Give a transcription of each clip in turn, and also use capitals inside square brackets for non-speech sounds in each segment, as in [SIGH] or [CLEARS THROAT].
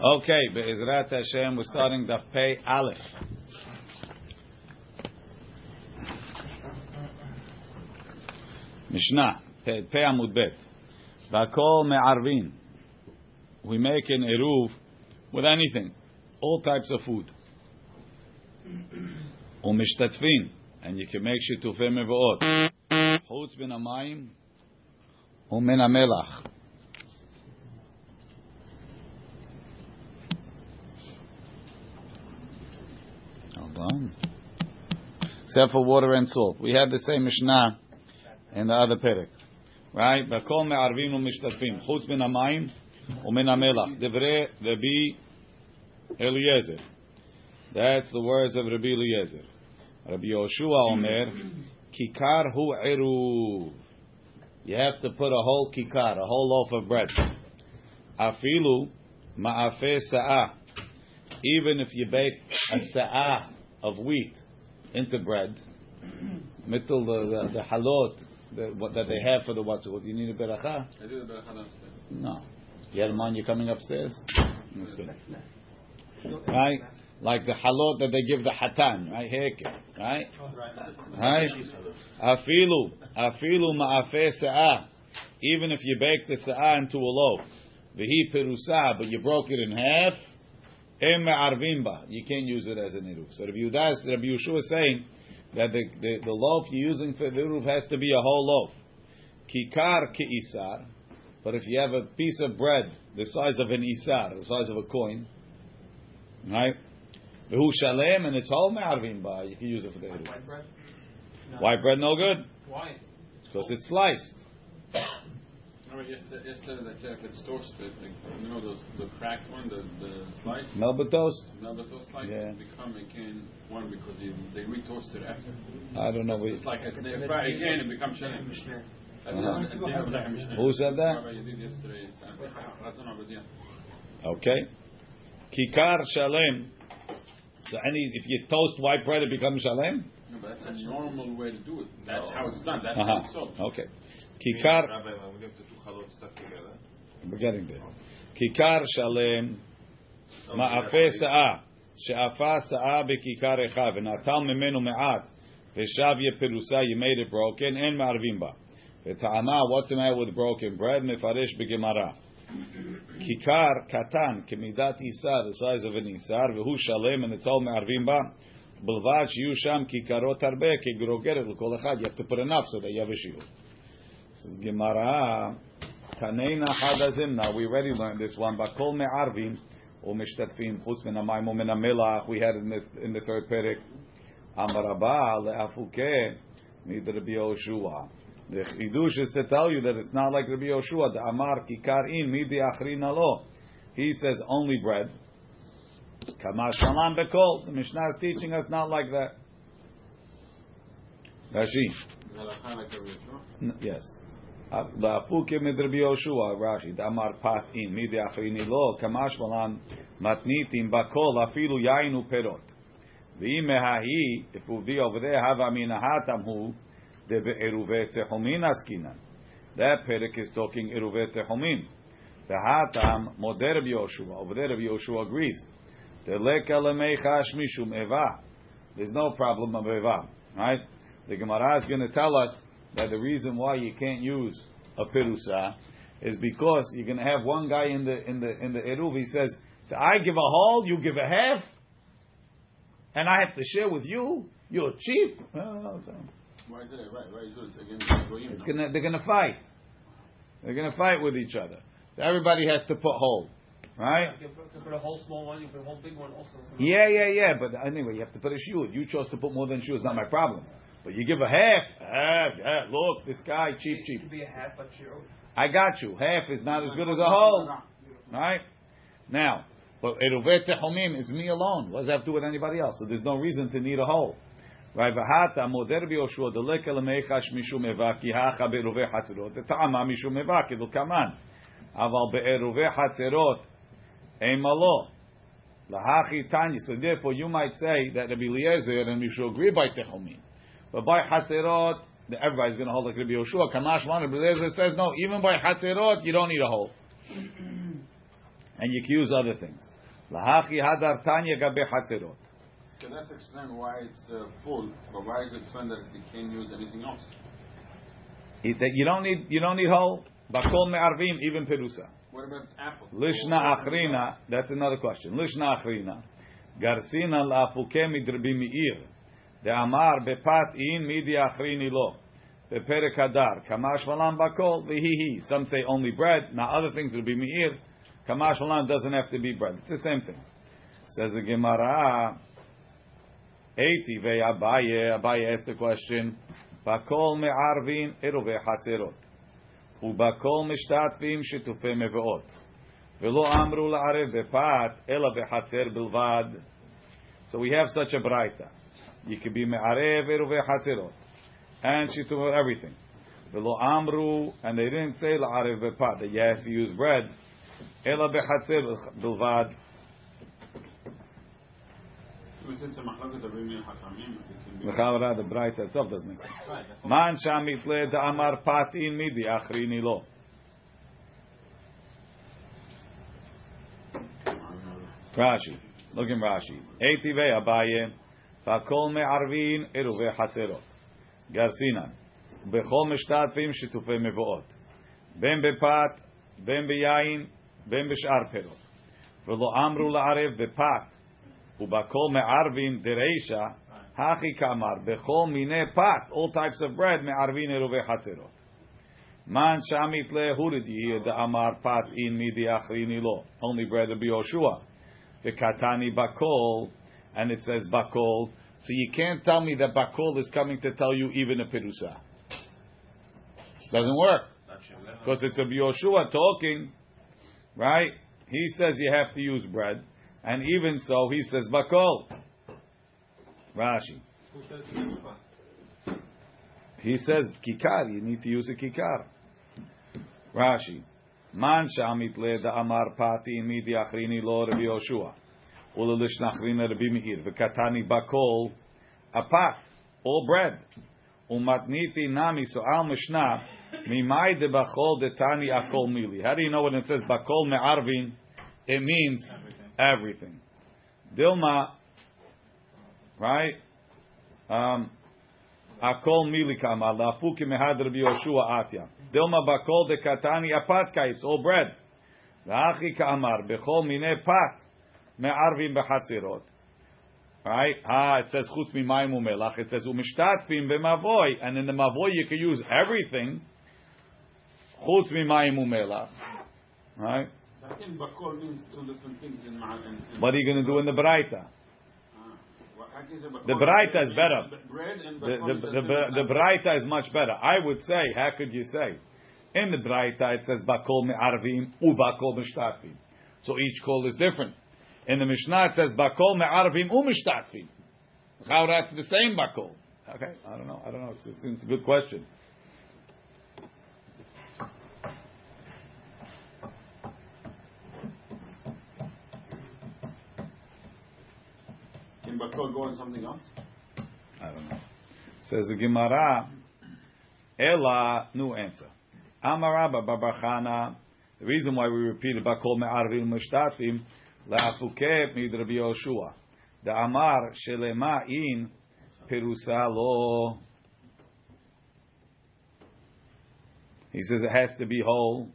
Okay, Be'ezrat Hashem, we're starting Daf Pei Aleph. Mishnah, Pei Amud Bet. Vakol me'arvin. We make an eruv with anything, all types of food. Umishtatfin, and you can make shitufei mevo'ot. Chutz bin amayim, umin amelach. Except for water and salt. We have the same Mishnah in the other perek. Right? Vakol me'arvin u'mishtatfin. Chutz bin amayim umin amelach. Devrei Rabbi Eliezer. That's the words of Rabbi Eliezer. Rabbi Yoshua Omer, Kikar hu eruv. You have to put a whole kikar, a whole loaf of bread. Afilu ma'afe sa'ah. Even if you bake a sa'ah of wheat into bread, middle the, the, the halot the, what, that they have for the what's what you need a beracha? I did the beracha downstairs. No. You had a man, you're coming upstairs? That's good. Right? Like the halot that they give the hatan, right? Heke, right? Right? Afilu, afilu ma'afe sa'ah. Even if you bake the sa'ah into a loaf, vihi perusa, but you broke it in half, em me'arvimba. You can't use it as an eruv. So Rabbi Yudas, Rabbi Yeshua is saying that the, the, the loaf you're using for the eruv has to be a whole loaf. Kikar ke'isar. But if you have a piece of bread the size of an isar, the size of a coin, right? Who shalem and it's whole me'arvim ba. You can use it for the eruv. White bread? No. White bread no good. Why? It's because it's sliced. Remember yesterday, yesterday they said if it's toasted, like, you know those the cracked one, the the slice, Melba toast? Melbato slice, Yeah. become again one because you, they re-toast it after. I don't know. It's like if they fry again, it becomes shalem. Uh-huh. what- they have like a Mishnah. Who said that? Rabbi Yedid yesterday. That's on Abadia. Okay. Kikar shalem. So any if you toast white bread, it becomes shalem. No, but that's a normal way to do it. That's how it's done. That's Uh how it's sold. Okay. Kikar. Rabbi, when we have the two halot stuck together. We're getting there. Kikar shalem. מעפה שאה, שאפה שאה בכיכר אחד, ונטל ממנו מעט, ושב יפרוסה, you made it broken, אין מערבים בה. וטעמה, what's the matter with broken bread? מפרש בגמרא. כיכר קטן כמידת איסר, the size of an איסר, והוא שלם, and it's all מערבים בה, בלבד שיהיו שם כיכרות הרבה, כגרוגרת לכל אחד, you have to put enough so that you have a shield. This is Gemara. Taneina hadazimna. We already learned this one. Bakol me'arvim u'mishtatfim chutz min amayim u'min amelach. We had in this in the third perek. Amarabah le'afuke mid Rabbi Yoshua. The chidush is to tell you that it's not like Rabbi Yoshua. The amar kikarin midi achrin alo. He says only bread. Kamash shalom bekol. The Mishnah is teaching us not like that. Rashi. Yes. Rashi, Damar pat in, midi achrini lo, kamash malan matnitim bakol, afilu yainu perot. V'im mehahi, if we be over there, hava minahatam hu, de be'eruve tehomin askinan. That perek is talking. The hatam moder Rabbi Yoshua. Over there, Rabbi Yoshua agrees. Teleka lemechash mishum eva. There's no problem of eva, right? The Gemara is going to tell us that the reason why you can't use a pirusa is because you're going to have one guy in the in the in the eruv. He says, "So I give a whole, you give a half, and I have to share with you. You're cheap." Well, so Why is it right? Why is it it's against it's gonna, they're going to fight. They're going to fight with each other. So everybody has to put whole, right? You can put- you can put a whole small one, you can put a whole big one also. Yeah, yeah, yeah. But anyway, you have to put a shoe. You chose to put more than shoe. It's not my problem. But you give a half. half, half. Look, this guy cheap, cheap. be a half, but I got you. Half is not as good as a whole. Right? Now, but Eruvet Tehomim is me alone. What does that have to do with anybody else? So there's no reason to need a whole. Right? V'hata moder biyoshua deleka lemechash mishum eva ki hacha be'eruve hatzerot ta'ama mishum eva kidulkaman. Aval be'eruve hatzerot ein malo. Lahachi tanya. So therefore you might say that Rabbi Eliezer and we should agree by Tehomim. But by Hatzerot, everybody's going to hold like Rabbi Yoshua. Kamash Man, Rabbi Eliezer says, no, even by Hatzerot, you don't need a hole. [CLEARS THROAT] and you can use other things. Lahachi hadar tanya gabe hatzerot. Can that explain why it's uh, full, but why is it explain that you can't use anything else? It- That you don't need you don't need whole. Bakol me'arvim even perusa. What about apple? Lishna achrina. That's another question. Lishna achrina. Garsina la'afuke midrbi דאמר בפת אין מידי אחריני לו. בפרק הדר, כמה שמלן בכל, והיא היא. Some say only bread, now other things will be meir. כמה שמלן doesn't have to be bread. It's the same thing. Says the Gemara, 80 ve'abaye, Abaye asked the question, בכל מערבין עירובי חצרות, ובכל משתתפים שיתופי מבואות, ולא אמרו לערב בפת, אלא בחצר בלבד. So we have such a braita. You could be me'arev be hatzirot. And she took everything. Velo amru, and they didn't say la'arev bepat, that you have to use bread. Ela behatzir bilvad. L'chavra, the bright itself doesn't make sense. Man shamitle da'amar pat in midi, achrini nilo. Rashi. Look in Rashi. Eitivei Abaye. Fakol me'arvin eruve chatzerot. Garsinan. Bechol משתתפים שיתופי מבואות. בין בפת, בין ביין, בין בשאר פירות. ולא אמרו לערב בפת, ובכל מערבים דרישה, הכי כאמר, בכל מיני פת, all types of bread, מערבין עירובי חצרות. Man shamit le huridi the amar pat in midi achrini lo. Only bread of Yoshua. The katani bakol, and it says bakol. So you can't tell me that bakol is coming to tell you even a perusa. Doesn't work because it's a Yoshua talking, right? He says you have to use bread, and even so, he says bakol. Rashi. He says kikar. You need to use a kikar. Rashi. Man shamit le da amar pati midi achrini lo Rabbi Yoshua. Ula lishnachrina Rabbi Meir. V'katani bakol apat. All bread. Umatniti nami so al mishnah. Mimai de bachol de tani akol mili. How do you know when it says bakol me'arvin? It means everything. Dilma, right? Um, Akol mili kama lafuki mehad Rabbi Yoshua atya. Dilma bakol de katani apat kaitz all bread. V'achi kamar bechol mine pat me'arvim bechatzirot. Right? Ah, it says chutz mimayim umelach. It says umishtatfim b'mavoy, and in the mavoy you can use everything. Chutz mimayim umelach. Right? I think bakol means two different things in Ma- in- in- What are you going to do in the braita? Ah. Well, how can you say bakol? The Braita is better. The, bakol the, the, the, Braita is much better. I would say, how could you say? In the Braita it says bakol me'arvim ubakol mishtatfim. So each call is different. In the Mishnah it says bakol me'arvim umishtatfim. How that's the same bakol? Okay, I don't know. I don't know. It's, it's, it's a good question. Can bakol go on something else? I don't know. Says the Gemara, Ella, new answer. Amara Babachana. The reason why we repeat Bakol Me'arvim Mushtatim, Mid Rabbi Yoshua. The Amar Shelema in Perusa Lo. He says it has to be whole.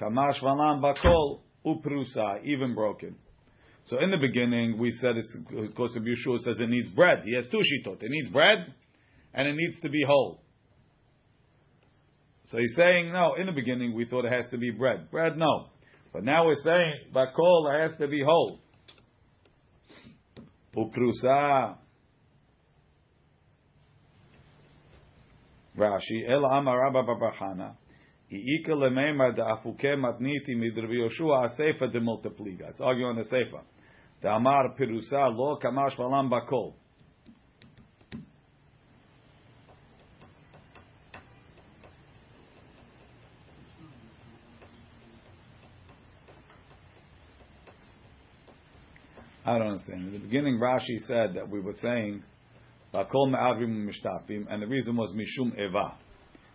Kamash Valam Bakol Uprusa, even broken. So in the beginning, we said it's because of Yeshua says it needs bread. He has two shitot. It needs bread, and it needs to be whole. So he's saying no. In the beginning, we thought it has to be bread. Bread, no. But now we're saying bakol has to be whole. Uprusa. Rashi El Amar Rabba Babachana. Iika lemema da afuke matniti midravi Yoshua asefa de multipliga. It's arguing the sefer. The Amar Pirusa lo kamash valam bakol. I don't understand. In the beginning, Rashi said that we were saying bakol me'avim mishtafim, and the reason was mishum eva.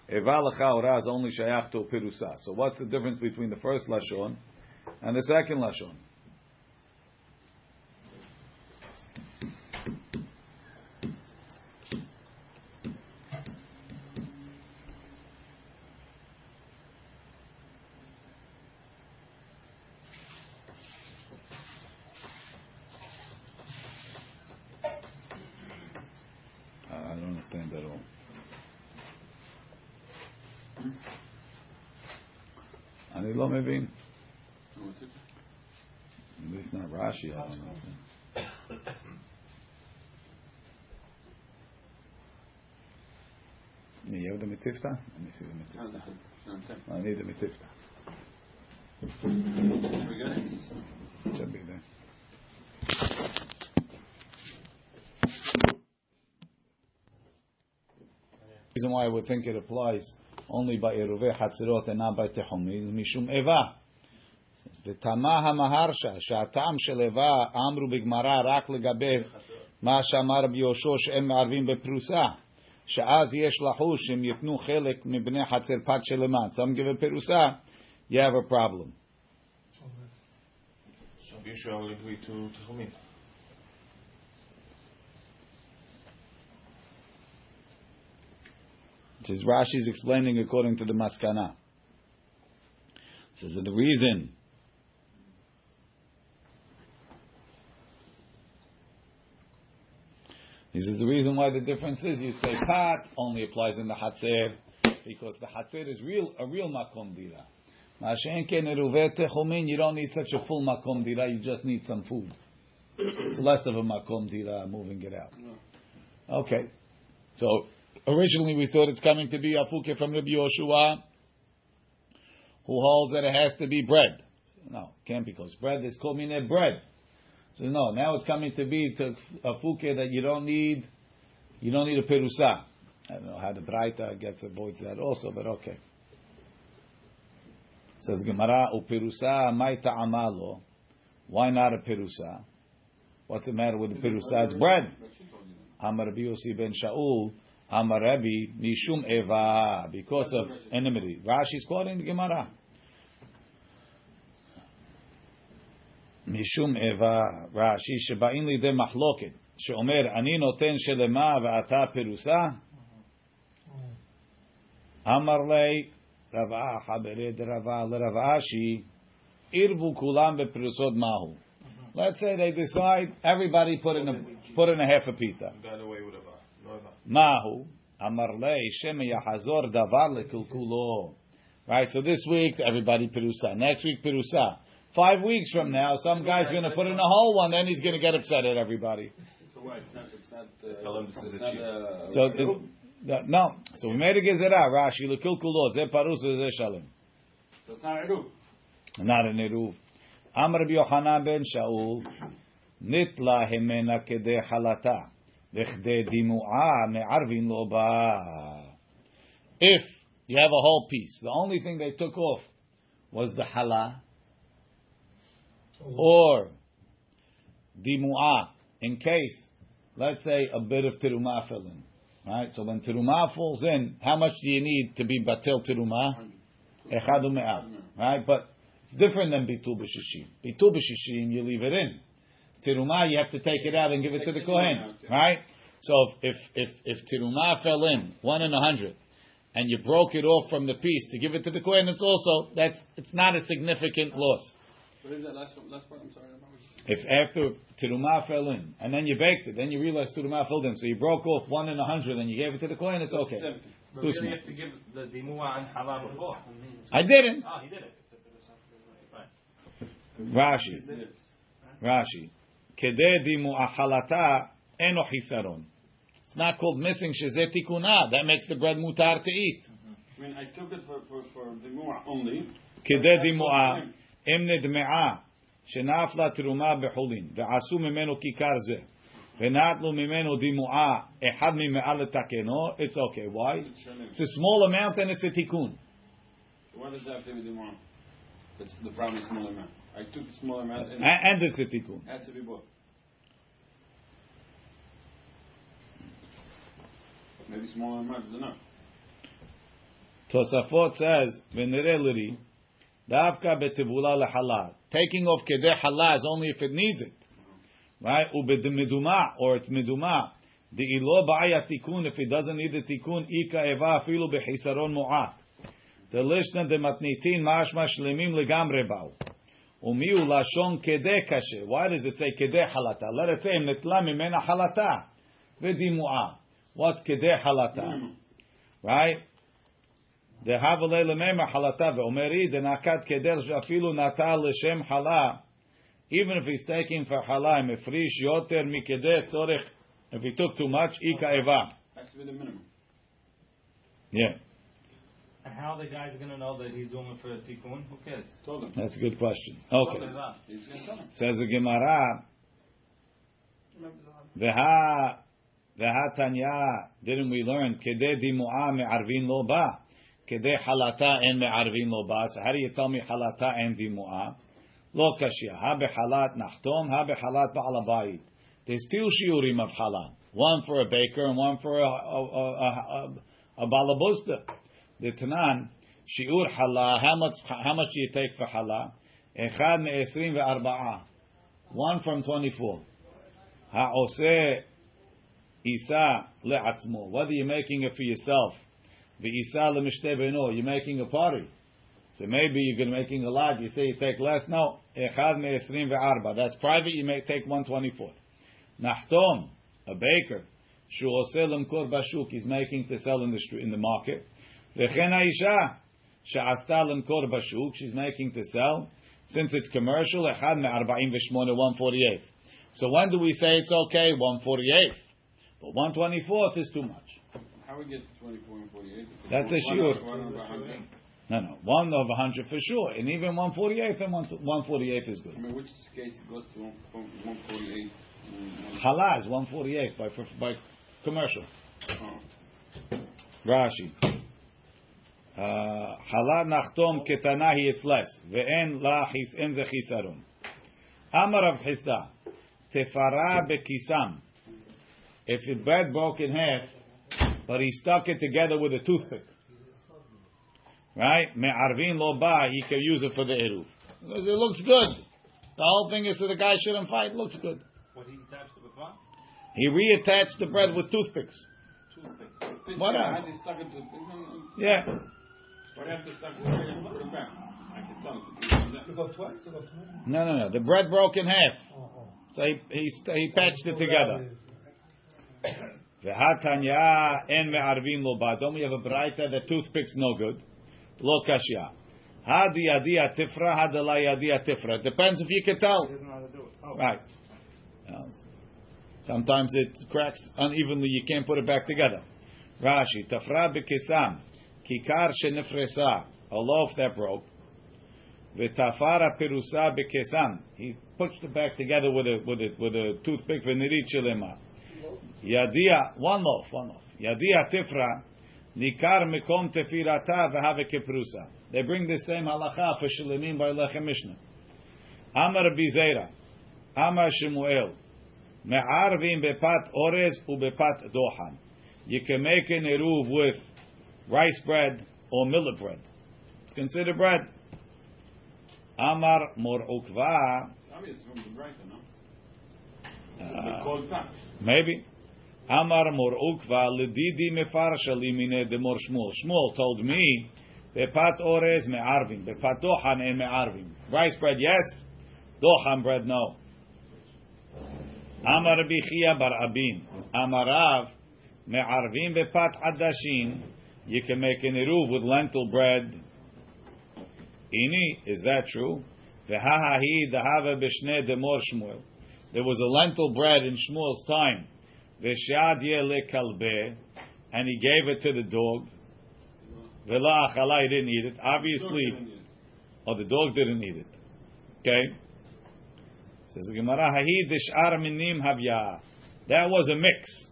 Eva l'chaora is only shayach to pirusa. So what's the difference between the first lashon And the second lashon. Rashi. I don't. You have the Metivta? Let me see the Metivta. okay. I need the Metivta. We got it? Should be there. Reason why I would think it applies only by Eruvei Hatzirot and not by Tehomim, Mishum Eva. ותמה המהרשה שהטעם של איבה אמרו בגמרא רק לגבי מה שאמר רבי יהושע שהם מערבים בפרוסה שאז יש לחוש שהם ייתנו חלק מבני חצר פת שלמה. Some give a פרוסה, you have a problem. So Yeshua will agree to Techumin. which is Rashi's explaining according to the Maskana. Says that the reason he says the reason why the difference is you say pat only applies in the Hatzer because the Hatzer is real a real makom dira. You don't need such a full makom dira you just need some food. It's less of a makom dira moving it out. Okay, so originally we thought it's coming to be afuke from Rabbi Yoshua, who holds that it has to be bread. No, can't because bread is called mineh bread. So no, now it's coming to be to afuke that you don't need, you don't need a perusa. I don't know how the Braita gets avoids that also, but okay. Says Gemara, uperusa maita amalo. Why not a perusa? What's the matter with the perusa? It's bread. Amar Rabbi Yossi ben Shaul, Amar Rabbi, Mishum Eva, because of enmity. Rashi's quoting the Gemara. משום איבה, רש"י, שבאים לידי מחלוקת, שאומר, אני נותן שלמה ואתה פרוסה? אמר לי, רב אחא ברד רבה לרב אשי, ערבו כולם בפרוסות מהו. Let's say they decide everybody put in a put in a half a pita. Got away with Ava. No Ava. Mahu Amar lei Shem yahazor davar lekulkulo. Right. So this week everybody perusa. Next week perusa. Five weeks from now, some guy's going to put in a whole one. Then he's going to get upset at everybody. So why? It's not, it's not, uh, Tell him this is a not, cheat. uh, So it, that, no. So we made a gezerah. Rashi lekulkulo. Ze parusa ze shalom. So it's not Eruv. Not an eruv. Amar Rabbi Yochanan ben Shaul. Nitla hemena kede halata. V'chde dimua me'arvin lo ba. If you have a whole piece, the only thing they took off was the hala or dimua. In case, let's say, a bit of teruma fell in. Right? So when teruma falls in, how much do you need to be batil teruma? Echad u'me'at. Right? But it's different than bitul b'shishim. Bitul b'shishim, you leave it in. Teruma, you have to take it out and give it to the kohen. Right? So if if if teruma fell in one in a hundred, and you broke it off from the piece to give it to the kohen, it's also that's it's not a significant loss. What is that last, last part? I'm sorry. If after Tirumah fell in, and then you baked it, then you realized Tirumah fell in, so you broke off one in a hundred and you gave it to the kohen. it's okay. But you have to give the Dimua and Halal before. I didn't. Oh, he did it. Rashi. Rashi. Kede Dimua halata eno hisaron. It's not called missing shezeh tikuna. Ah. That makes the bread mutar to eat. I mean, I took it for, for, for Dimua only. Kede Dimua. אם נדמעה, שנפלה תרומה בחולין, ועשו ממנו כיכר זה, ונטלו ממנו דמועה, אחד ממאה לתקנו, it's okay. Why? It's a small amount and it's a tikkun. What does that have to do with the Mu'ah? That's the problem is small amount. I took the small amount and A- And it's a tikkun. it has to be bought. Maybe small amount is enough. Tosafot says, ונראה Dafka betivula lehalal. Taking off kedeh halal is only if it needs it. Right? Ubedimiduma, or it's the ilo ba'aya tikun, if it doesn't need the tikun, ika eva afilu bechisaron mu'at. The lishna de matnitin mashma shlemim legamre ba'u. Umiu lashon kedeh kashe. Why does it say kedeh halata? Let it say netla mimena halata. V'dimu'a. What's kedeh halata? [CLEARS THROAT] Right? דהבלה למימה חלתה ואומרי דנקת כדל שאפילו נטל לשם חלה even if he's taking for חלה אם הפריש יותר מכדי צורך if he took too much איכה איבה Has to be the minimum. yeah How are the guys gonna know that he's doing it for a tikkun? Who cares? Told him. that's a good question okay What is that? He's going to tell him. says the Gemara Veha Veha Tanya didn't we learn כדי דימועה מערבין לא בא כדי חלתה אין מערבין לא בא so how do you tell me חלתה אין דימועה לא קשיא הא בחלת נחתום הא בחלת בעל הבית there's two shiurim of hala one for a baker and one for a, a, a, a, a balabusta the Tanan shiur hala how much how much do you take for hala אחד מעשרים וארבעה one from 24 העושה Isa le'atzmo. Whether you're making it for yourself, v'isa le'mishteh beno, you're making a party. So maybe you're making a lot. You say you take less. No. That's private. You may take one twenty fourth. Nachtom, a baker, shu bashuk. He's making to sell in the street, in the market. V'chen ha'isha she'asta. She's making to sell. Since it's commercial, echad me'arba'im v'shmone one forty eighth. So when do we say it's okay? One forty eighth. But one twenty fourth is too much. How we get to 24 and 48? That's a shiur. 100. No, no, one of a hundred for sure, and even one forty eighth and one one forty eighth is I good. mean, which case it goes to one- one- 148? and is one forty eighth by by commercial. Oh. Rashi. Uh, Hala nachtom ketanahi it's less. Ve'en la chis en ze. Amar Rav Chisda. Tefara bekisam. If the bread broke in half, but he stuck it together with a toothpick. Right? Me'arvin lo ba, he can use it for the eruv. Because it looks good. The whole thing is that the guy shouldn't fight. It looks good. What he attached it with what? He reattached the bread with toothpicks. Toothpick. Fish, What else? how do you stuck it to- Yeah. Why do you have to stuck it together and put it back? I can tell it's a To go twice? To go twice? No, no, no. The bread broke in half. Oh, oh. So he, he, he patched it together. V'hatanya en me'arvin lo ba. Don't we have a braita that toothpicks no good? Lo kashya. Hadi yadi atifra, hadi la yadi atifra. Depends if you can tell. He doesn't know how to do it. Oh. Right. Uh, sometimes it cracks unevenly. You can't put it back together. Rashi. Tafra bekisam. Kikar shenifresa. A loaf that broke. V'tafara perusa bekesam. He pushed it back together with a with a with a toothpick v'nirit shelema. Yadia one loaf, one loaf. Yadia tifra nikar mekom tefirata v'have keprusa. They bring the same halacha for shalimim by lechem mishnah. Amar Bizera, Amar Shemuel, me'arvim bepat orez ubepat dohan. You can make an eruv with rice bread or millet bread. Consider bread. Amar mor ukva. From the braita, no? Uh, The. Maybe. Amar mor ukva ledidi mefarsha limine de mor Shmuel. Shmuel told me, bepat orez me'arvim, bepat dohan and me'arvim. Rice bread, yes. Dohan bread, no. Amar bichia bar abin. Amarav me'arvim bepat adashin. You can make an eruv with lentil bread. Ini, is that true? Demor. There was a lentil bread in Shmuel's time and he gave it to the dog. Vela achala, he didn't eat it. Obviously, or oh, the dog didn't eat it. Okay? Says the Gemara, Hahid dishar minim havya. That was a mix.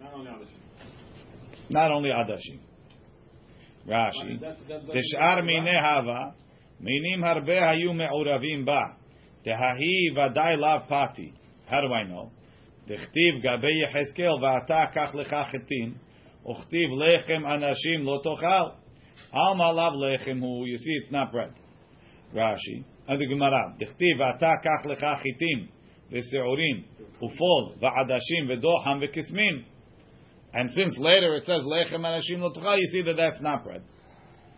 Not only adashim. Not only adashim. Rashi. Dishar mineh hava. Minim harbe hayu me'uravim ba. Dehahi vaday lav pati. How do I know? דכתיב גבי יחזקאל ואתה קח לך חיטים, וכתיב לחם אנשים לא תאכל. Al malav lechem hu. You see, it's not bread. Rashi. And the Gemara. Dichtiv ata kach lecha chitim v'seurim ufol v'adashim v'doham v'kismin. And since later it says lechem anashim lo you see that that's not bread.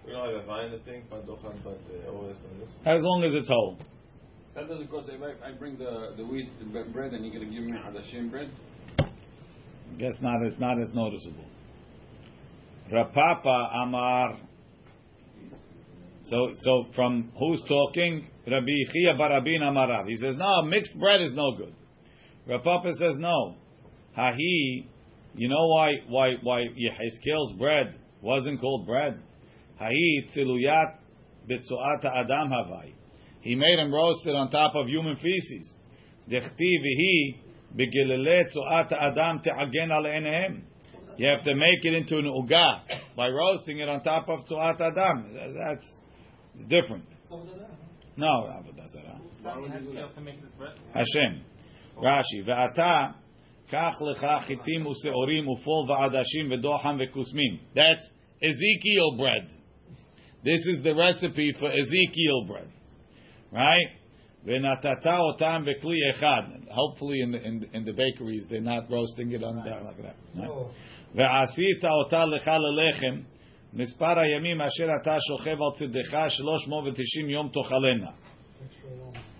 We don't have a vine, I think, but Dochan, but uh, always been this. As long as it's whole. That doesn't cost. If I, bring the the wheat bread and you're gonna give me hadashim bread. Guess not. It's not as noticeable. Rav Papa Amar. So, so from who's talking? Rabbi Chia Barabin Amarav. He says, no, mixed bread is no good. Rav Papa says, no. Hahi, you know why, why, why Yehezkel's bread wasn't called bread? Hahi tziluyat betzuat adam havai. He made him roasted on top of human feces. Dechti vihi begilele tzuat adam te'agen al enehem. You have to make it into an uga by roasting it on top of tzuat adam. That's different. No, avodah zarah. to make this? Hashem. Rashi. Ve'ata kach lecha chitim useorim ufol va'adashim ve'doham ve'kusmin. That's Ezekiel bread. This is the recipe for Ezekiel bread Right? Ve'natata otam ve'kli echad. Hopefully in the, in, in the bakeries they're not roasting it on that like that. Right? ועשית אותה לך ללחם, מספר הימים אשר אתה שוכב על צדך, 390 יום תאכלנה.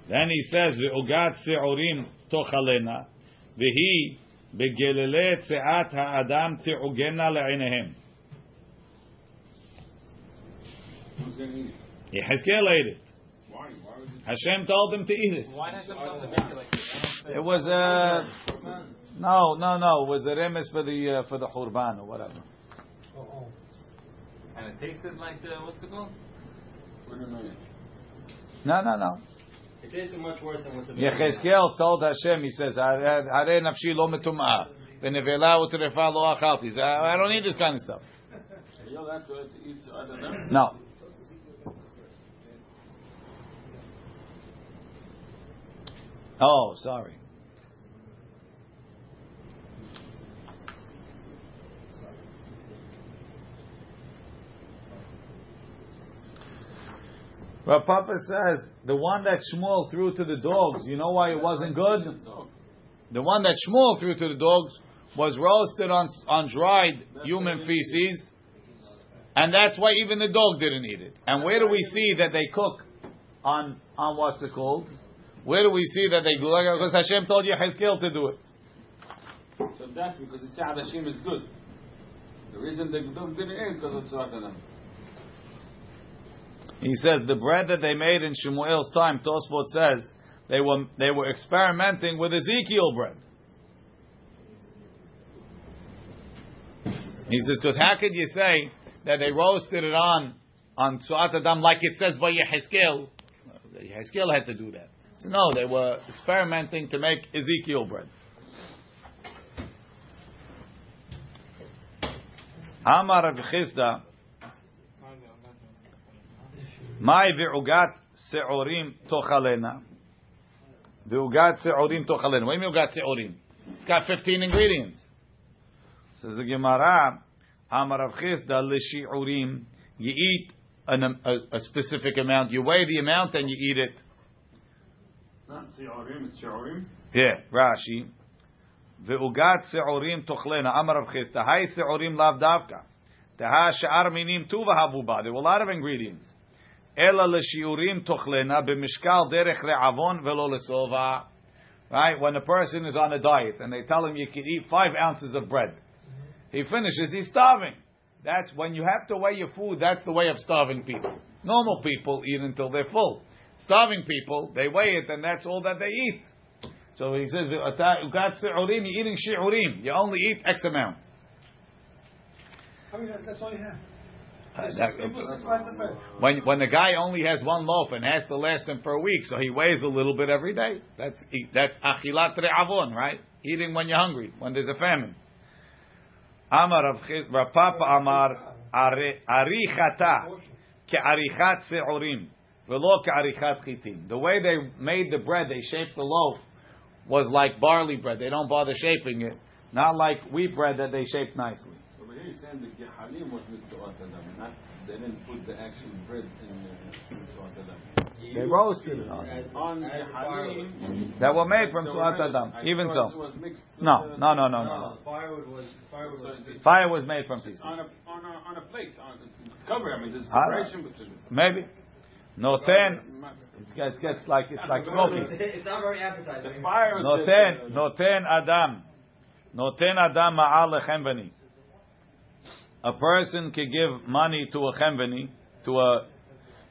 Then he says, ועוגת שעורים תאכלנה, והיא בגללי צאת האדם תעוגנה לעיניהם. Who's gonna eat it? יחזקאל ate it. Hashem told him to eat it. Why does it come to make it like this? I don't understand. It was a no, no, no. It was a remes for the uh, for the churban or whatever. Oh, And it tasted like the, what's it called? We don't know. No, no, no. It tasted much worse than what's Yechezkel told Hashem, he says, "Hare nafshi lo metumah, v'nevela utrefa lo achalti." He said, "I I don't need this kind of stuff." You don't have to eat other than No. Oh, sorry. Rav Papa says the one that Shmuel threw to the dogs. You know why it wasn't good? The one that Shmuel threw to the dogs was roasted on on dried human feces, and that's why even the dog didn't eat it. And where do we see that they cook on on what's it called? Where do we see that they go? Because Hashem told you Hezkel to do it. So that's because the Sa'ad Hashim is good. The reason the dog didn't eat because of Tzvat Adam. He says the bread that they made in Shmuel's time, Tosfot says they were they were experimenting with Ezekiel bread. He says because how could you say that they roasted it on on Tzuat Adam like it says by Yehezkel? Yehezkel had to do that. So no, they were experimenting to make Ezekiel bread. Amar Rav Chisda, Mai ve'ugat se'orim tochalena. Ve'ugat se'orim tochalena. What do you mean se'orim? It's got 15 ingredients. Says the Gemara, Amar Rav Chisda l'shi'urim. You eat an, a, a specific amount. You weigh the amount and you eat it. Yeah, Rashi. Ve'ugat se'orim tochlena. Amar Rav Chisda. Hai se'orim lav davka. Teha she'ar minim tu v'havuba. There were a lot of ingredients. Ela l'shiurim tochlena b'mishkal derech re'avon velo lesova. Right? When a person is on a diet and they tell him you can eat five ounces of bread. He finishes, he's starving. That's when you have to weigh your food, that's the way of starving people. Normal people eat until they're full. Starving people, they weigh it and that's all that they eat. So he says, "Ugat se'urim, you're eating shi'urim. You only eat X amount. That's all you have. Uh, that- Six slices of bread. when when the guy only has one loaf and has to last him for a week, so he weighs a little bit every day. That's that's achilat re'avon, right? Eating when you're hungry, when there's a famine. Amar Rav Papa Amar "Ari- arichata se'orim velo ke'arichat chitim. The way they made the bread, they shaped the loaf, was like barley bread. They don't bother shaping it, not like wheat bread that they shape nicely. So Over here, he's saying the gehalim was mitzuat adam, not they didn't put the actual bread in the mitzuat. They roasted it on. On gehalim, That were made from they Suat Adam. Even so. was mixed. No, no, no, no, no. No, firewood was firewood was. it's- Fire was made from pieces. on a on a on a plate. On, it's covered. I mean, there's Ah. separation between. Maybe. Noten. It gets, gets like it's like smoky. It's not very appetizing. The fire. Noten, uh, noten Adam. Noten Adam ma'al lechem bani. A person can give money to a chemveni, to a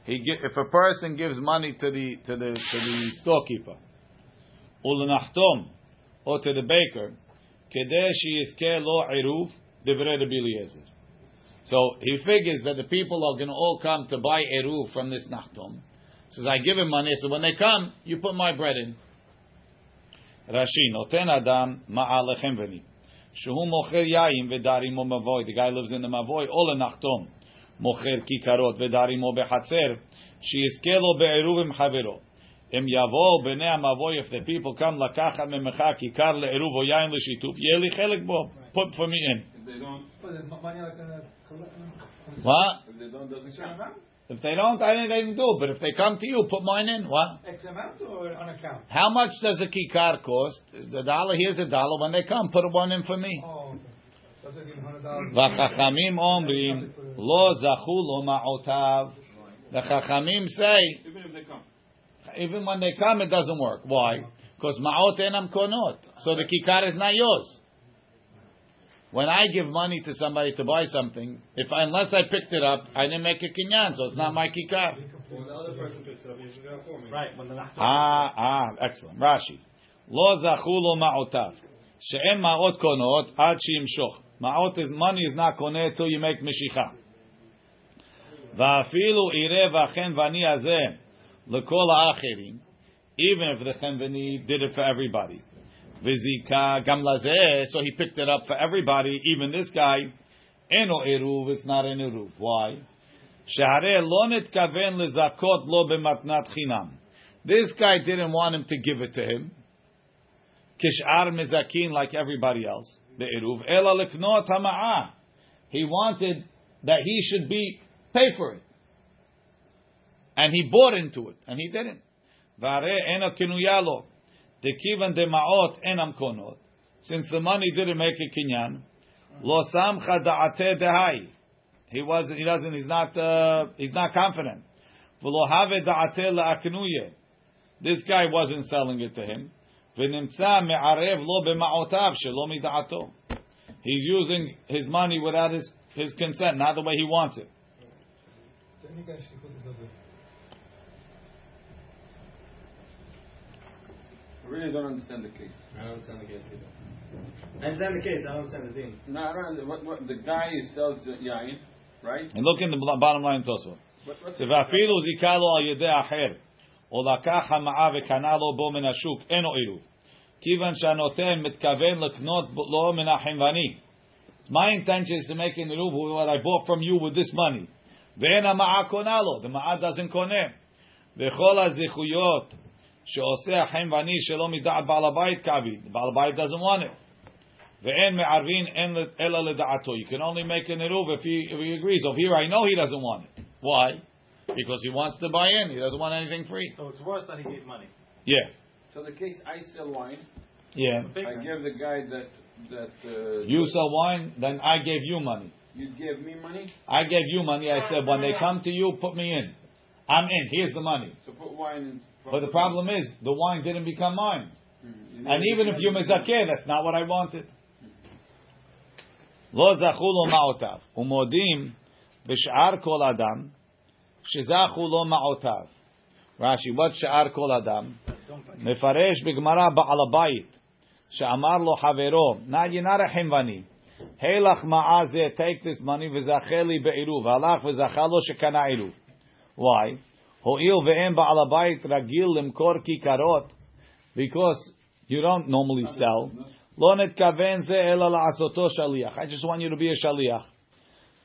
he gi- if a person gives money to the to the to the storekeeper, ulenachtom, or to the baker, kedei sheyizkeh lo iruv divrei Rabbi Eliezer. So he figures that the people are going to all come to buy eruv from this Nachtom. Says, I give him money, so when they come, you put my bread in. Rashi, noten adam ma'alechem veni. Shehu mocher yaim v'darimo mavoy. The guy lives in the mavoy, all in Nachtom. Mocher kikarot v'darimo behatzer. She is kelo be'eruvim havero. Em yavo b'nei amavoy, if the people come, lakachat memecha kikar le'eruv o yaim l'shituf, yeli chelik bo. Put for me in If they don't, But the money like a. What? if they don't, doesn't count. If they don't, I didn't, they didn't do. But if they come to you, put mine in. What? X amount or on account? How much does a kikar cost? A dollar. Here's a dollar. When they come, put one in for me. Oh, okay. So they give hundred dollars. והחכמים אומרים, לא זכו לו מעותיו. The chachamim say, Even if they come. even when they come, it doesn't work. Why? Because ma'ot enam konot. So the kikar is not yours. when I give money to somebody to buy something, if unless I picked it up, I didn't make a kinyan, so it's not my kikar. When the other person picks it up, he's going to me. Right. When the ah, ah, excellent. Rashi. Lo zachulo ma'otav. She'em ma'ot konot ad she'imshoch. Ma'ot is money is not koneh till you make mishicha. Va'afilu ireh v'achen v'ani hazeh l'kol ha'achirim. Even if the chen vani did it for everybody. Vizika gamlaze. So he picked it up for everybody, even this guy. Eno eruv. It's not an eruv. Why? Lo lezakot lo chinam. This guy didn't want him to give it to him. Kishar mizakin like everybody else. The eruv ela leknot hama'ah. He wanted that he should be pay for it, and he bought into it, and he didn't. Vare eno kinuyalo. Dekivan de ma'ot enam konot. Since the money didn't make a kinyan, lo samcha da'ate dehai. He was he doesn't he's not uh, he's not confident. V'lo have da'ate la'aknuye. This guy wasn't selling it to him. V'nimtza me'arev lo b'ma'otav shelo mida'ato. He's using his money without his, his consent, not the way he wants it. I really don't understand the case. I don't understand the case either. I understand the case. I don't understand the thing. No, I don't. under- What, what the guy who sells uh, yain, right? And look in the bl- bottom line Tosfot. What, what's ואפילו זיכה לו על ידי אחר, או לקח המעה וקנה לו בו מן השוק, אינו עירוב. כיוון שהנותן מתכוון לקנות בו- לו מן החנווני. My intention is to make an עירוב with what I bought from you with this money. ואין המעה קונה לו, the מעה doesn't קונה. וכל הזכויות שעושה החנווני שלא מדעת בעל הבית כעביד, בעל הבית doesn't want it. ואין מערבין אין אלא לדעתו. You can only make an עירוב if he, if he agrees. So here I know he doesn't want it. Why? Because he wants to buy in. He doesn't want anything free. So it's worse that he gave money. Yeah. So the case I sell wine. Yeah. I give the guy that that uh, You sell wine, then I gave you money. you gave me money. I gave you money. I said, when they come to you, put me in. I'm in. Here's the money. So put wine in. But the problem is, the wine didn't become mine. Mhm. You And need- even if you mezakeh, that's not what I wanted. לא זכו לו מעותיו, ומודים בשאר כל אדם, שזכו לו מעותיו. רש"י, what שאר כל אדם? מפרש בגמרא בעל הבית, שאמר לו חברו, not you're not a חנווני, הילך מעה זה, take this money וזכה לי בעירוב, הלך וזכה לו שקנה עירוב. Why? Ho'il ve'em ba'al ragil limkor kikarot, because you don't normally sell. Lo netkaven ze ela la'asoto shaliach. I just want you to be a shaliach.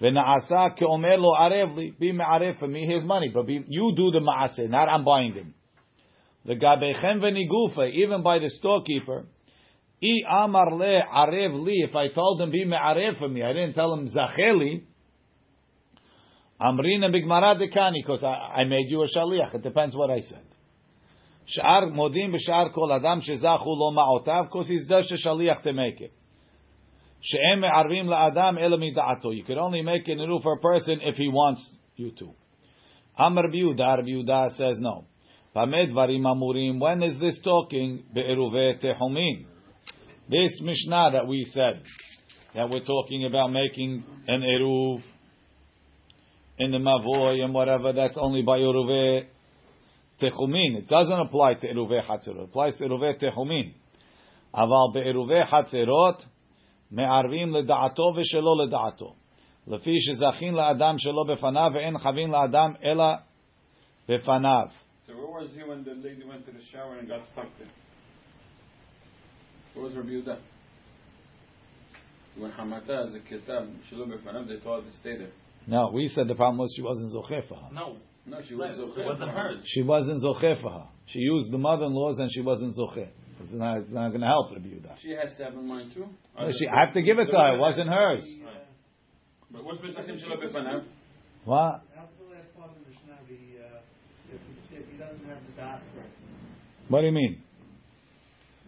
Ve'na'asa ke'omer lo arev li, be me'arev for me, here's money, but be, you do the ma'aseh. not I'm buying him. Ve'nigufa, even by the storekeeper, I amar le arev li, if I told him be me'arev for me, I didn't tell him zacheli, Amrina bigmara dekani, because I, I made you a shaliach. It depends what I said. Sh'ar modim b'sh'ar kol adam shezachu lo ma'otav, because he's just a shaliach to make it. She'em me'arvim la'adam ela mida'ato. You can only make an eruv for a person if he wants you to. Amr Biuda, Biuda says no. Pamed varim amurim. When is this talking? Be'eruve tehumin. This Mishnah that we said that we're talking about making an eruv in the mavoy and whatever. That's only by eruve techumin. It doesn't apply to eruve chatzerot. It applies to eruve techumin. Aval be'eruve chatzerot me'arvim leda'ato v'shelo leda'ato. לפי שזכין לאדם שלא בפניו ואין חבין לאדם אלא בפניו. So where was he when the lady went to the shower and got stuck there? Where was Rabbi Yehuda? When Hamata as a kitab, Shiloh Befanav, they told her to stay there. No, we said the problem was she wasn't zocheh for her. No, No, she was it okay. wasn't hers. She wasn't zocheh for her. She used the mother-in-law's and she wasn't zocheh. It's not, it's not going to help Rabbi Yehuda. She has to have in mind too. No, she, I have to give it to her. It wasn't hers. But what's Pesachim Shiloh Befanav? What? After the last part of the Mishnah, the, uh, if, if he doesn't have the dot What do you mean?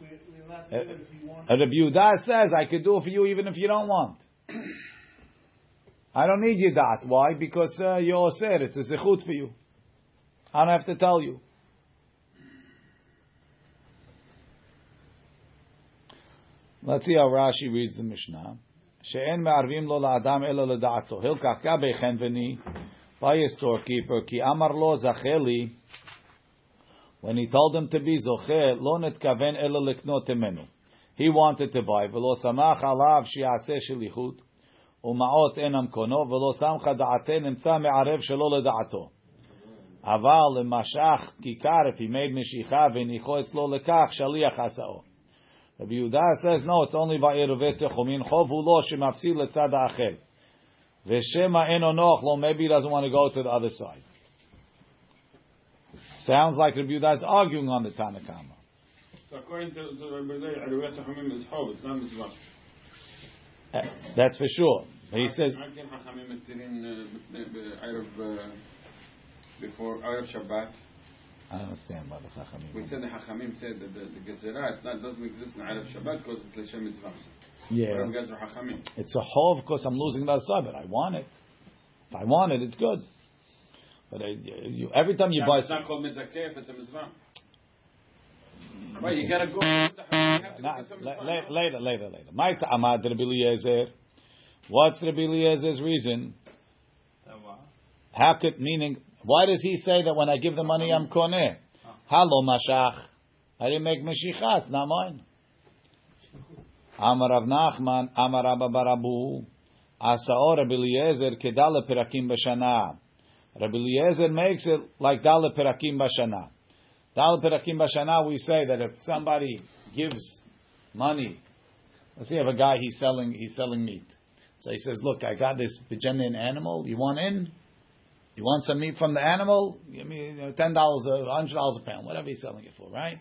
we, we're allowed to do it if he wants. Uh, Rabbi Yehuda says, I could do it for you even if you don't want. I don't need your dot. Why? Because uh, you're said it's a zechut for you. I don't have to tell you. Let's see how Rashi reads the Mishnah. שאין מערבים לו לאדם אלא לדעתו. הלקח גבי חן וני, by a storekeeper, כי אמר לו זכה לי, when he told him to be זוכה, לא נתכוון אלא לקנות ממנו. He wanted to buy, ולא שמח עליו שיעשה שליחות, ומעות אינם קונו, ולא שמחה דעתה נמצא מערב שלא לדעתו. אבל למשך כיכר, if he made משיכה והניחו אצלו לכך, שליח עשאו. Rabbi Yehuda says, no, it's only by עירובי תחומין, חוב הוא לא שמפסיד לצד האחר. ושמא אינו נוח לו, maybe he doesn't want to go to the other side. Sounds like Rabbi Yehuda is arguing on the Tanakama. So according to, to Rabbi Yehuda, Aruvei Techumim is Chov, it's not Mitzvah. That's for sure. He says. Uh, uh, before Shabbat. I understand why the Chachamim. We said the Chachamim said that the, the Gezerah doesn't exist in Arab Shabbat because it's Lashem Mitzvah. Yeah. It's a hov because I'm losing that side, but I want it. If I want it, it's good. But I, you, every time you yeah, buy, it's not called mizakeh. It's a mitzvah. Right, you gotta go with the Hachamim, you have to go Not- to some la- Mitzvah. la- later, later, later. My ta'amad Rabbi Eliezer. What's Rabbi Eliezer's reason? How could meaning? Why does he say that when I give the money I'm koneh? Halo mashach. I didn't make meshicha. It's not mine. Amar Rav Nachman, Amar Rabba Barabu, Asao Rabbi Eliezer kedale perakim b'shana. Rabbi Eliezer makes it like dale perakim b'shana. Dale perakim b'shana, we say that if somebody gives money, let's say you have a guy he's selling he's selling meat. So he says, "Look, I got this begenin animal. You want in? You want some meat from the animal? Give me you know, ten dollars, a hundred dollars a pound, whatever he's selling it for, right?"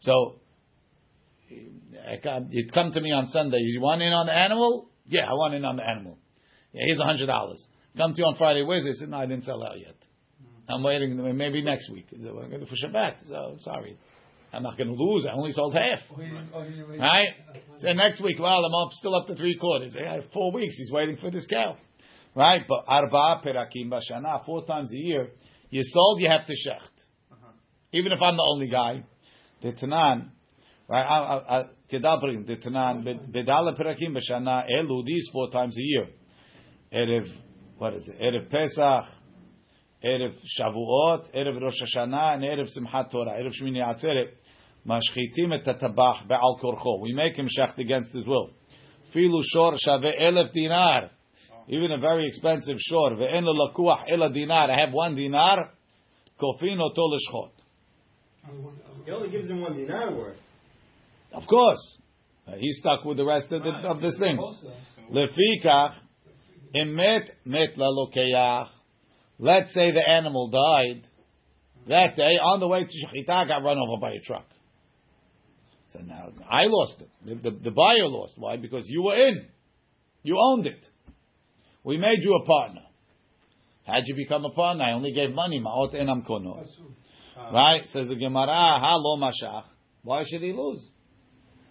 So come, you come to me on Sunday. You want in on the animal? Yeah, I want in on the animal. Yeah, here's a hundred dollars. Come to you on Friday. Where's? I said, no, I didn't sell out yet. Hmm. I'm waiting. Maybe next week. We're going to for Shabbat. So sorry, I'm not going to lose. I only sold half. Right? So next week, well, I'm up, still up to three quarters. Yeah, four weeks. He's waiting for this cow. Right? But arba perakim bashana, four times a year, you sold, you have to shecht. Even if I'm the only guy, the Tanan, right? I- I- I- Kedabrin, the Tanan, bedala perakim bashana, elu, these four times a year. Erev, what is it? Erev Pesach, Erev Shavuot, Erev Rosh Hashanah, and Erev Simchat Torah, Erev Shmini Atzeret. Mashchitim et tatabach be'al korcho. We make him shecht against his will. Filu shor shave elef dinar. Even a very expensive shor. Ve'en lakuach ela dinar. I have one dinar. Kofin oto l'shchot. He only gives him one dinar worth. Of course. He's stuck with the rest of, the, of this thing. Lefikach, emet met la lokeach. Let's say the animal died that day on the way to Shechita, got run over by a truck. So now I lost it. The, the, the buyer lost. Why? Because you were in. You owned it. We made you a partner. How'd you become a partner? I only gave money. Ma'ot enam kono. Right? Says the Gemara, ha lo mashach. Why should he lose?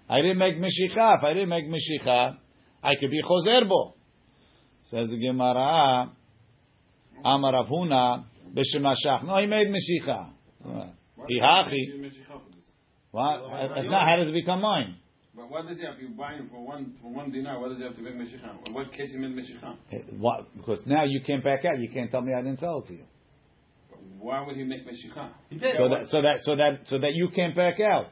I didn't make mishicha. If I didn't make mishicha, I could be choser bo. Says the Gemara, Amar Rav Huna, b'shemashach. No, he made mishicha. Ihachi. What? If not, how does it become mine? But what does he have? You buy him for one for one dinar. What does he have to make meshicha? In what case he made meshicha? What? Because now you can't back out. You can't tell me I didn't sell it to you. Why would he make meshicha? He did. So that, so that, so that, so that you can't back out.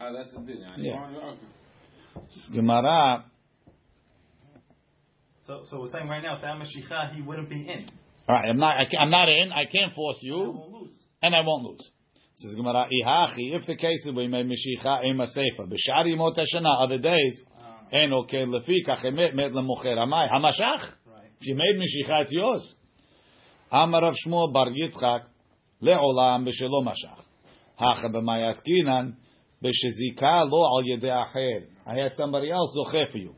Ah, that's the thing. Yeah. Okay. Gemara. So, so we're saying right now, if that Mashiach, he wouldn't be in. All right, I'm not. I, I'm not in. I can't force you, and I won't lose. Says Gemara. Ihachi. If the case is we made mishicha ema seifa b'shari mot hashana other days. Uh, En okay lefi kachemet met lemocher amai hamashach. If you made mishicha, it's yours. Amar Rav Shmuel bar Yitzchak leolam b'shelo mashach. Hacha b'mayaskinan b'shezika lo al yedei acher. I had somebody else zoche for you.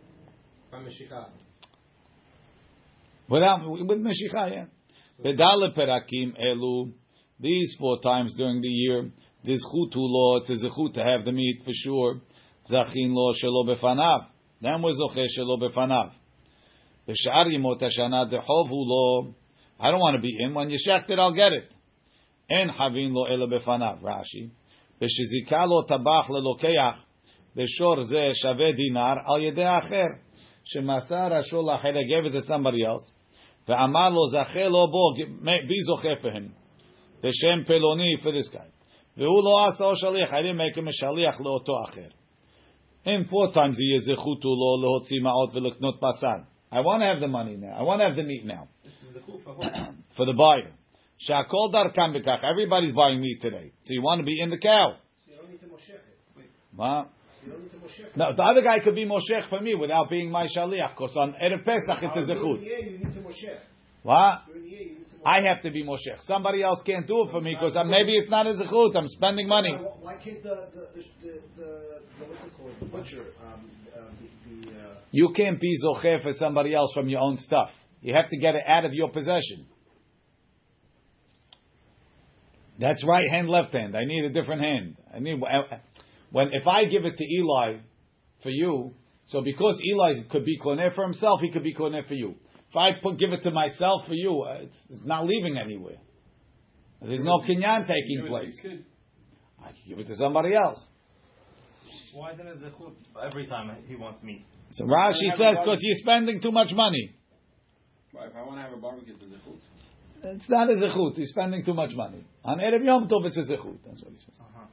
Without with Meshicha, yeah. Bedale perakim elu. These four times during the year, this chutu law, it's a zechut to have the meat for sure. Zachin lo shelo befanav. Then we're zoche shelo befanav. B'shar yimot hashana dechov lo. I don't want to be in. When you shecht it, I'll get it. En havin lo ele befanav. Rashi. B'shizika lo tabach lelokeach. B'shor ze shave dinar al yedeh acher. Shemasar ashol acher. I gave it to somebody else. ואמר לו, זכה לו בו, be זוכה for him, בשם פלוני for this guy. והוא לא עשה או שליח, I didn't make him a שליח לאותו אחר. In four times יהיה זכות לו להוציא מעות ולקנות בשר. I want to have the money now. I want to have the meat now. This is the chuf of [COUGHS] for the buyer. שהכל דרכם בכך. Everybody's buying meat today. So you want to be in the cow. מה? No, the other guy could be Moshech for me without being my shaliach. Because on Erev Pesach it's a zechut. What? I have to be Moshech. Somebody else can't do it for me because maybe it's not a zechut. I'm spending money. Why can't the the the, what's it called the butcher um, uh, be, be uh, You can't be zocher for somebody else from your own stuff. You have to get it out of your possession. That's right hand, left hand. I need a different hand. I need when if I give it to Eli for you, so because Eli could be koneh for himself, he could be koneh for you. If I put, give it to myself for you, uh, it's, it's not leaving anywhere. There's no kinyan taking place. I can give it to somebody else. Why isn't it the chuf every time he wants meat? So Rashi says because you're spending too much money. But if I want to have a barbecue, it's a zechut. It's not a zechut. He's spending too much money. On Erev Yom Tov, it's a zechut. That's what he says. Uh-huh.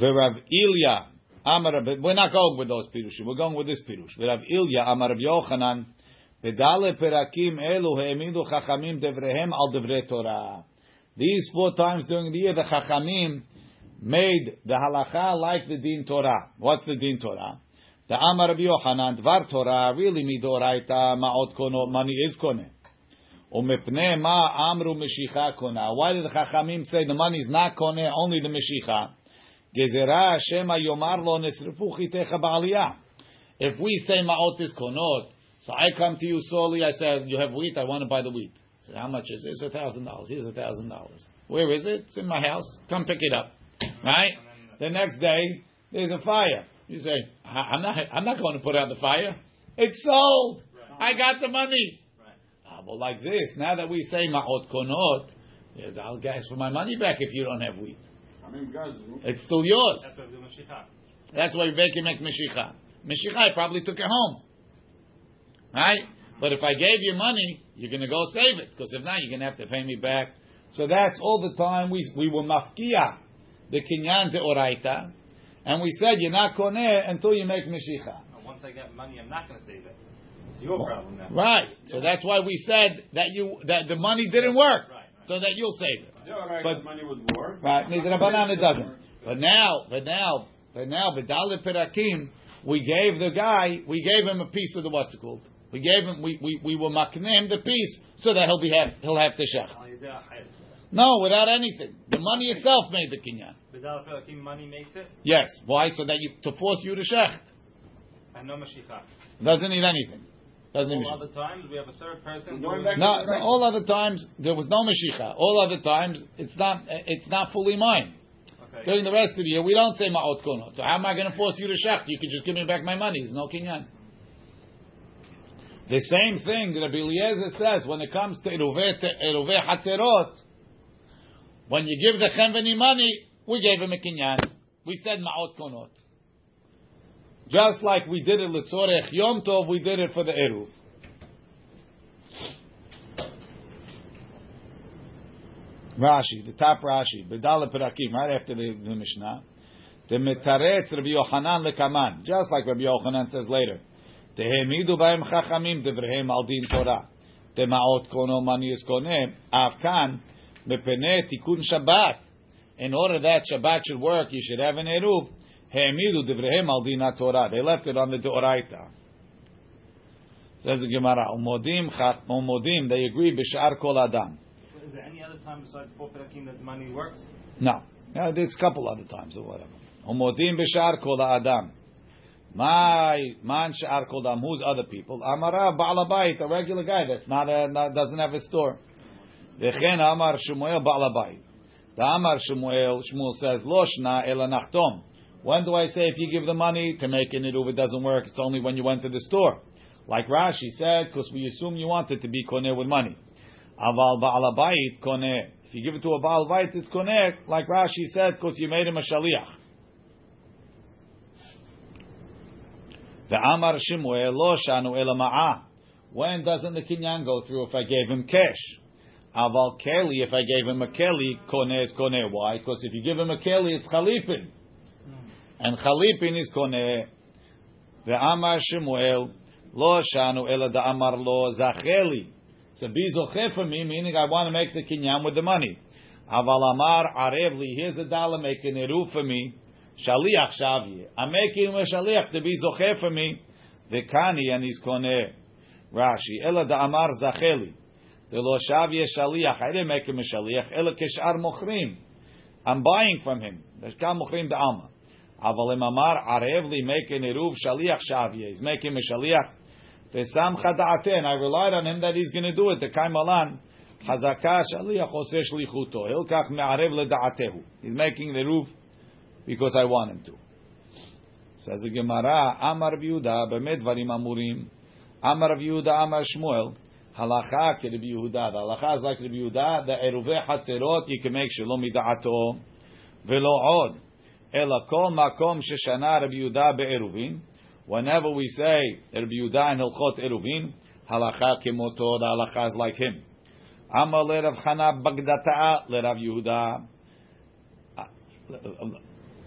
V'Rav Ilya Amar. We're not going with those pirushim. We're going with this pirush. V'Rav Ilya Amar Rab Yochanan. Bedale perakim elu he'emidu chachamim devrehem al devrei Torah. These four times during the year, the chachamim made the halacha like the din Torah. What's the din Torah? The Amar Rabbi Yochanan, Dvar Torah, really midoraita ma'ot kono, money is koneh. Umepne ma amru meshicha kona. Why did the Chachamim say the money is not koneh, only the meshicha? Gezerah shema yomar lo nesrifu chitecha ba'aliyah. If we say ma'ot is konot, so I come to you solely, I say, you have wheat, I want to buy the wheat. So how much is this? A thousand dollars. Here's a thousand dollars. Where is it? It's in my house. Come pick it up. Right? The next day, there's a fire. You say, I'm not, I'm not going to put out the fire. It's sold. I got the money. Ah, well, like this, now that we say ma'ot konot, I'll ask for my money back if you don't have wheat. I mean, guys, It's still yours. That's why we do Mashiach. That's why Rebecca make Meshicha. Meshicha, I probably took it home. Right? But if I gave you money, you're going to go save it. Because if not, you're going to have to pay me back. So that's all the time we, we were mafkia, the kinyan de oraita. And we said, you're not koneh until you make Meshicha. Now, Once I get money, I'm not going to save it. It's your problem now. Right. So that's why we said that you that the money didn't work. Right, right. So that you'll save it. yeah, right, But- money would work. Right, Midrabanan it doesn't. But now, but now, but now, B'dalit Perakim, we gave the guy, we gave him a piece of the what's it called? We gave him, we we, we were maknem the piece so that he'll be have he'll have to shech. Al yedei achayr. No, without anything. The money itself made the kinyan. Without like money makes it, Yes. Why? So that you to force you to shecht. and no mashiach. Doesn't need anything. Doesn't All other times we have a third person. Going back- No, no, all other times there was no mashiach. All other times it's not. It's not fully mine. Okay. During the rest of the year, we don't say ma'ot konot. So how am I going to force you to shecht? You can just give me back my money. There's no kinyan. The same thing that Rabbi Eliezer says when it comes to eruveh te- eruveh hatzerot. When you give the chenveni money, we gave him a kinyan. We said ma'ot konot. Just like we did it litzorech yom tov, we did it for the eruv. Rashi, the top Rashi, Bedala Perakim, right after the, the Mishnah. The Metaretz Rabbi Yochanan lekaman, just like Rabbi Yochanan says later. Tehemidu b'hem chachamim devrehem al din Torah. Tema'ot kono mani es koneh. Avkan mepene tikun Shabbat. In order that Shabbat should work, you should have an eruv. Hemidu devrehem al din Torah. They left it on the Doraita. Says the Gemara, umodim umodim. They agree kol adam. Is there any other time besides four perakim that the money works? No. Yeah, there's a couple other times or whatever. Umodim b'shar kol adam. My man shar kol adam. Who's other people? Amara ba'alabayit, a regular guy that's not a not, doesn't have a store. V'chen Amar Shmuel ba'alabayit. The Amar Shmuel Shmuel says lo shna ela nachtom. When do I say if you give the money to make an eruv it doesn't work? It's only when you went to the store. Like Rashi said, because we assume you want it to be koneh with money. Aval ba'alabayit koneh. If you give it to a baal bayit, it's koneh. Like Rashi said, because you made him a shaliach. The Amar Shmuel lo shanu ela ma'ah. When doesn't the kinyan go through if I gave him cash? Aval keli, if I gave him a keli, koneh is koneh. Why? Because if you give him a keli, it's chalipin. And chalipin is koneh. The Amar Shmuel lo shanu ela da Amar lo zacheli. So be zoche for me, meaning I want to make the kinyan with the money. Aval Amar arevli, here's a dollar making a roof for me. Shaliach shavye. I'm making a shaliach to be zoche for me. The kani and he's koneh. Rashi, ela da Amar zacheli. The lo shavye shaliach. I didn't make him a shaliach. Ela keshar mochrim. I'm buying from him. There's kam mochrim da alma. Amar arevli making a shaliach shavye. He's making a shaliach. Vesam chada'aten. I relied on him that he's going to do it. The kai malan. Hazaka shaliach oseh shlichuto. Hilkach me'arev leda'atehu. He's making the roof because I want him to. Says the Gemara, Amar Yehuda, bemet dvarim amurim. Amar Yehuda, Amar Shmuel. Halacha ke Yehuda. The halacha is like Rabbi Yehuda. The eruvei hatzerot you can make shalom mida'ato velo od. Ela makom sheshana Rabbi be'eruvin. Whenever we say Rabbi Yehuda in Hilchot Eruvin, halacha the halacha is like him. Amar le Rav Chana Bagdata le Rav Yehuda.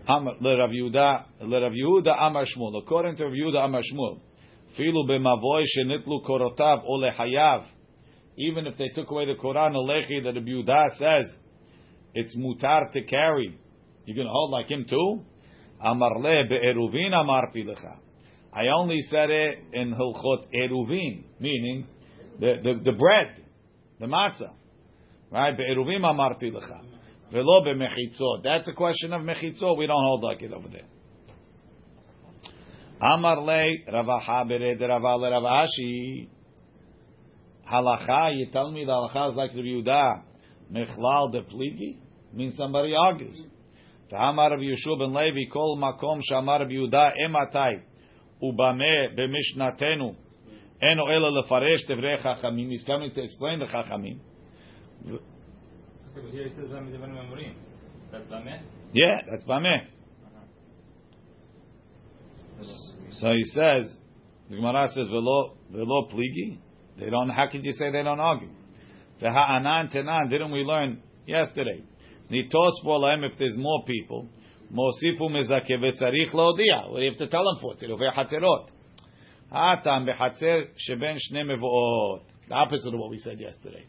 Amar le Rav Yehuda le Rav Yehuda Amar Shmuel. According to Rav Yehuda Amar Shmuel, filu b'mavoy shenitlu korotav o lehayav. Even if they took away the Quran lechi that Rav Yehuda says it's mutar to carry, you're going to hold like him too. Amar le be'eruvin amarti lecha. I only said it in Hilchot Eruvin, meaning the, the, the bread, the matzah. Right? Be'eruvim amarti lecha. Velo be'mechitzot. That's a question of mechitzot. We don't hold like it over there. Amar le Ravaha bered Rava le Rav Ashi. Halacha, you tell me the halacha is like the Yehuda. Mechlal de pligi? Means somebody argues. Amar Rav Yeshua ben Levi, kol makom shamar Rav Yehuda ematai. Ubame b'mishnatenu. Eno ela lefaresh tevrei chachamim. He's coming to explain the chachamim. Okay, but here it says That's Lameh? Yeah, that's Bameh. So he says, the Gemara says, velo, velo pligi. They don't, how can you say they don't argue? V'ha'anan tenan, didn't we learn yesterday? Nitos lahem if there's more people. Mosifu mezake v'tzarich do you have to tell them for? Tziruvei hatzerot. Ha'atam behatzer sheben shne mevo'ot. The opposite of what we said yesterday.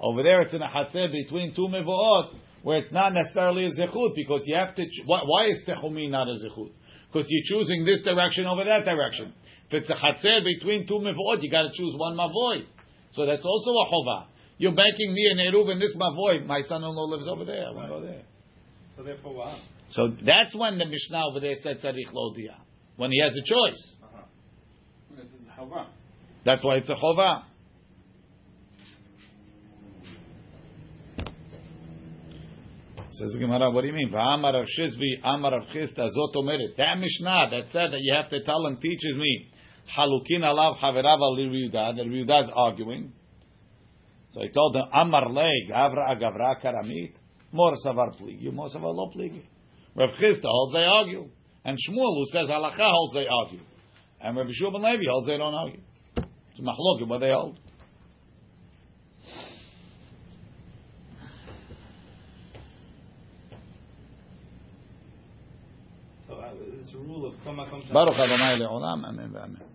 Over there, it's in a hatzer between two mevo'ot, where it's not necessarily a zechut, because you have to. Why, why is techumi not a zechut? Because you're choosing this direction over that direction. If it's a hatzer between two mevo'ot, you got to choose one mavoy. So that's also a chova. You're making me an eruv in this mavoy. My boy. My son-in-law lives over there. I want to go there. So therefore, what? So that's when the Mishnah over there said tzarich lodia. When he has a choice. Uh-huh. That's why it's a chova. Says the Gemara, what do you mean? V'amar Rav Shizvi, Amar Rav Chisda, Zot Omeret. That Mishnah that said that you have to tell him teaches me Halukin alav haverav al Riyudah. That Riyudah is arguing. So he told him, Amar le gavra agavra karamit. Mor savar pligi, mor savar lo pligi. Rav Chisda holds they argue. And Shmuel, who says halacha, holds they argue. And Rabbi Shua ben Levi holds they don't argue. It's machlokim what they hold. So uh, this rule of Baruch Adonai le'olam, amen v'amen.